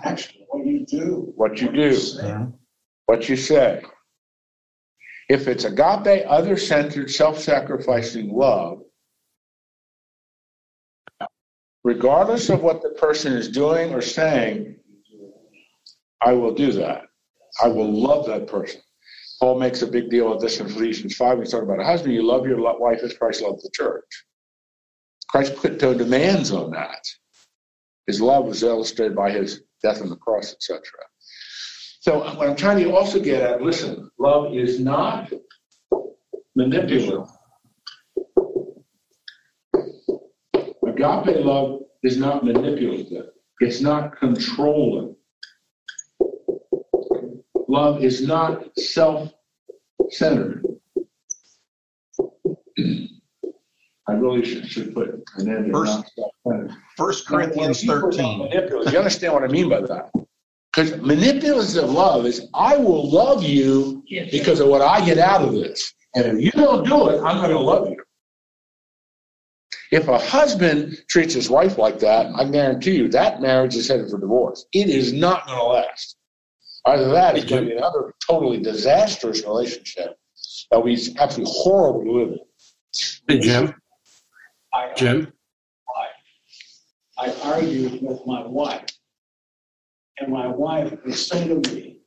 Actually, what you do. What you do, what you say. If it's agape, other centered, self sacrificing love, regardless of what the person is doing or saying, I will do that. I will love that person. Paul makes a big deal of this in Ephesians 5. He's talking about a husband, you love your wife as Christ loved the church. Christ put no demands on that. His love was illustrated by his death on the cross, etc. So um, what I'm trying to also get at, listen, love is not manipulative. Agape love is not manipulative. It's not controlling. Love is not self-centered. (clears throat) I really should, should put an end to First- not. First Corinthians 13. You understand what I mean by that? Because manipulative love is, I will love you because of what I get out of this. And if you don't do it, I'm not going to love you. If a husband treats his wife like that, I guarantee you that marriage is headed for divorce. It is not going to last. Either that, it's going to be another totally disastrous relationship that will be absolutely horrible to live in. Hey, Jim, I, Jim, I argued with my wife. And my wife would say to me,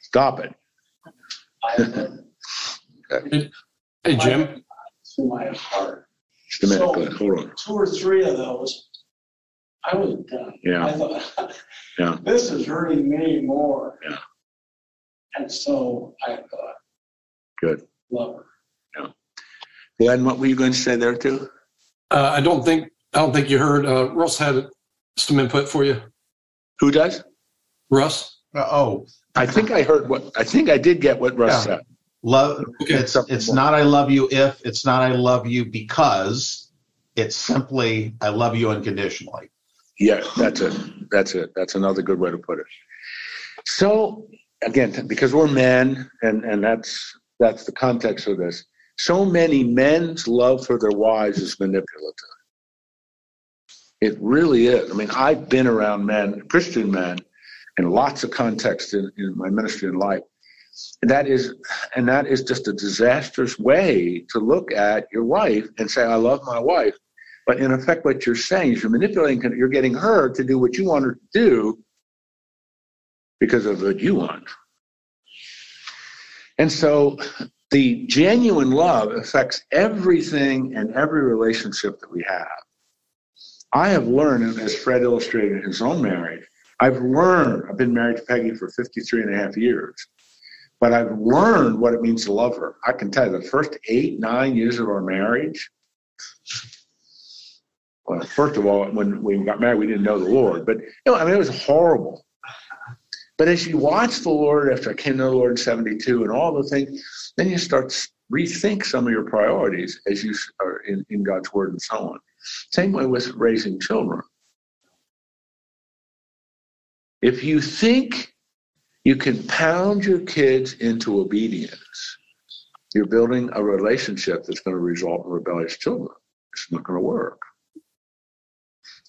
Stop it. I (laughs) love hey, Jim, to my heart. Just a minute, Glenn. Hold on. Two or three of those, I was done. Yeah. I thought, (laughs) Yeah. this is hurting me more. Yeah. And so I thought, Good. love her. Yeah. Glenn, what were you going to say there too? uh, I don't think, I don't think you heard, uh, Russ had some input for you. Who does? Russ? Uh, Oh, I think I heard what, I think I did get what Russ Yeah. said. love. Okay. It's it's not I love you if. It's not I love you because. It's simply I love you unconditionally. Yeah, that's it. That's it. That's another good way to put it. So again, because we're men, and and that's that's the context of this. So many men's love for their wives is manipulative. It really is. I mean, I've been around men, Christian men, in lots of contexts in, in my ministry and life. And that is, and that is just a disastrous way to look at your wife and say, "I love my wife." But in effect, what you're saying is you're manipulating, you're getting her to do what you want her to do because of what you want. And so the genuine love affects everything and every relationship that we have. I have learned, as Fred illustrated in his own marriage, I've learned, I've been married to Peggy for 53 and a half years, but I've learned what it means to love her. I can tell you the first eight, nine years of our marriage, well, first of all, when we got married, we didn't know the Lord, but you know, I mean, it was horrible. But as you watch the Lord after I came to the Lord in 72 and all the things, then you start to rethink some of your priorities as you are in, in God's Word and so on. Same way with raising children. If you think you can pound your kids into obedience, you're building a relationship that's going to result in rebellious children. It's not going to work.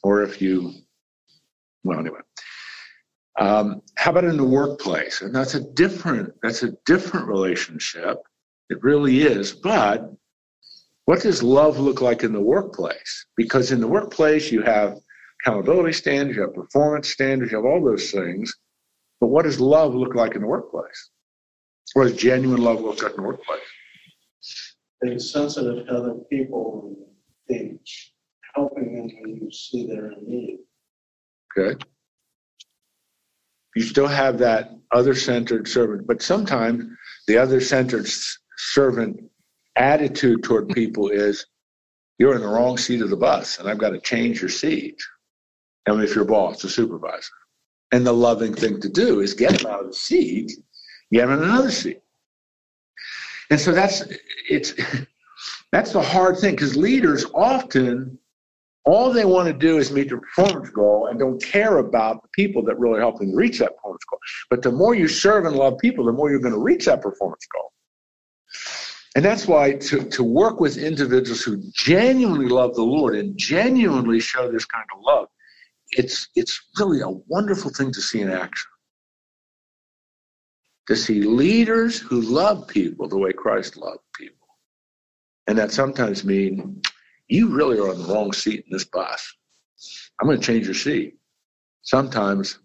Or if you, well, anyway. Um, how about in the workplace? And that's a different, that's a different relationship. It really is. But what does love look like in the workplace? Because in the workplace, you have accountability standards, you have performance standards, you have all those things. But what does love look like in the workplace? What does genuine love look like in the workplace? Being sensitive to other people, being helping them when you see they're in need. Okay. You still have that other centered servant, but sometimes the other centered servant attitude toward (laughs) people is you're in the wrong seat of the bus and I've got to change your seat. I mean, if your boss, the supervisor. And the loving thing to do is get him out of the seat, get him in another seat. And so that's it's (laughs) that's the hard thing because leaders often all they want to do is meet their performance goal and don't care about the people that really help them reach that performance goal. But the more you serve and love people, the more you're going to reach that performance goal. And that's why to, to work with individuals who genuinely love the Lord and genuinely show this kind of love, it's it's really a wonderful thing to see in action. To see leaders who love people the way Christ loved people. And that sometimes means you really are on the wrong seat in this bus. I'm going to change your seat. Sometimes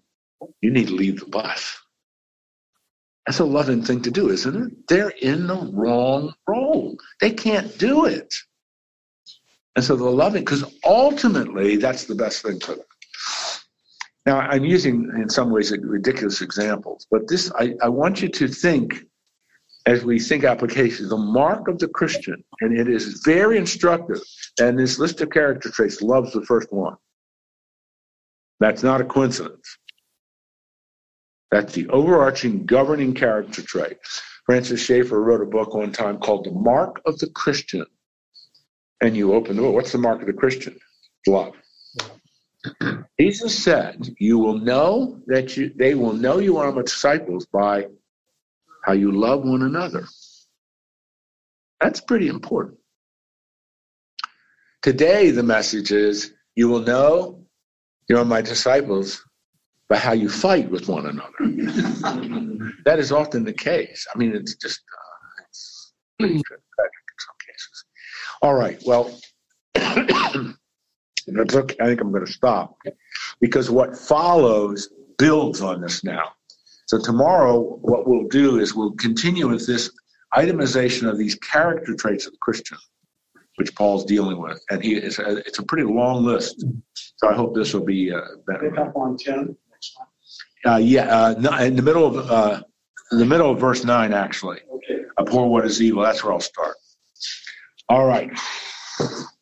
you need to leave the bus. That's a loving thing to do, isn't it? They're in the wrong role. They can't do it. And so the loving, because ultimately that's the best thing for them. Now, I'm using in some ways ridiculous examples, but this, I, I want you to think as we think application, the mark of the Christian, and it is very instructive. And this list of character traits loves the first one. That's not a coincidence. That's the overarching governing character trait. Francis Schaeffer wrote a book one time called The Mark of the Christian. And you open the book. What's the mark of the Christian? Love. (clears throat) Jesus said, You will know that you they will know you are my disciples by how you love one another. That's pretty important. Today, the message is you will know you're my disciples by how you fight with one another. (laughs) that is often the case. I mean, it's just uh, it's pretty tragic in some cases. All right, well, (coughs) okay. I think I'm going to stop because what follows builds on this now. So tomorrow, what we'll do is we'll continue with this itemization of these character traits of the Christian, which Paul's dealing with, and he it's a, it's a pretty long list. So I hope this will be uh, better. Pick up on ten next Uh, yeah, uh, no, in the middle of uh, in the middle of verse nine, actually, Okay. abhor what is evil. That's where I'll start. All right.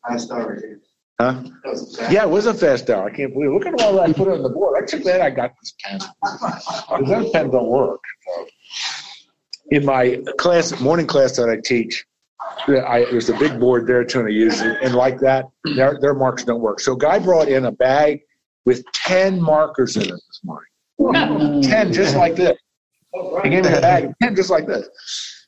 I started. Huh? That Yeah, it was a fast hour. I can't believe. Look at all that I put on the board. I'm so glad I got this pen. 'Cause that pen don't work. In my class, morning class that I teach, I, there's a big board there trying to use it, and like that, their their marks don't work. So, guy brought in a bag with ten markers in it this morning. ten, just like this. He gave me a bag, ten, just like this.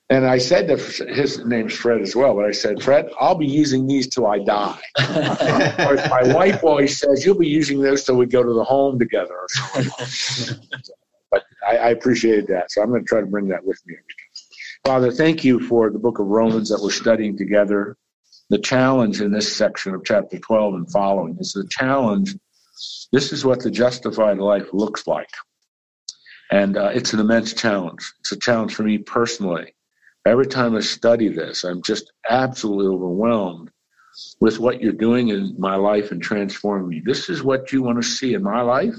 And I said to his name's Fred as well, but I said, Fred, I'll be using these till I die. (laughs) My wife always says, you'll be using those till we go to the home together. (laughs) But I, I appreciated that, so I'm going to try to bring that with me. Father, thank you for the book of Romans that we're studying together. The challenge in this section of chapter 12 and following is the challenge. This is what the justified life looks like. And uh, it's an immense challenge. It's a challenge for me personally. Every time I study this, I'm just absolutely overwhelmed with what you're doing in my life and transforming me. This is what you want to see in my life,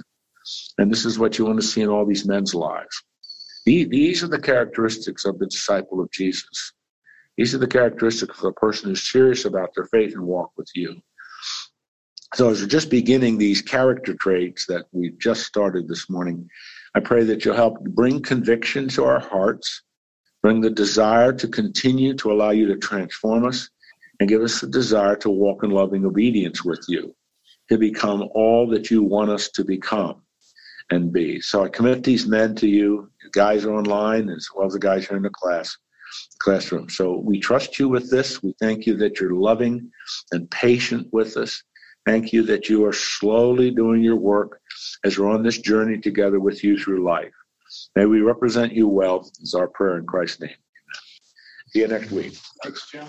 and this is what you want to see in all these men's lives. These are the characteristics of the disciple of Jesus. These are the characteristics of a person who's serious about their faith and walk with you. So, as we're just beginning these character traits that we just started this morning, I pray that you'll help bring conviction to our hearts, bring the desire to continue to allow you to transform us, and give us the desire to walk in loving obedience with you, to become all that you want us to become and be. So I commit these men to you. The guys online as well as the guys here in the class classroom. So we trust you with this. We thank you that you're loving and patient with us. Thank you that you are slowly doing your work as we're on this journey together with you through life. May we represent you well is our prayer in Christ's name. See you next week. Thanks, Jim.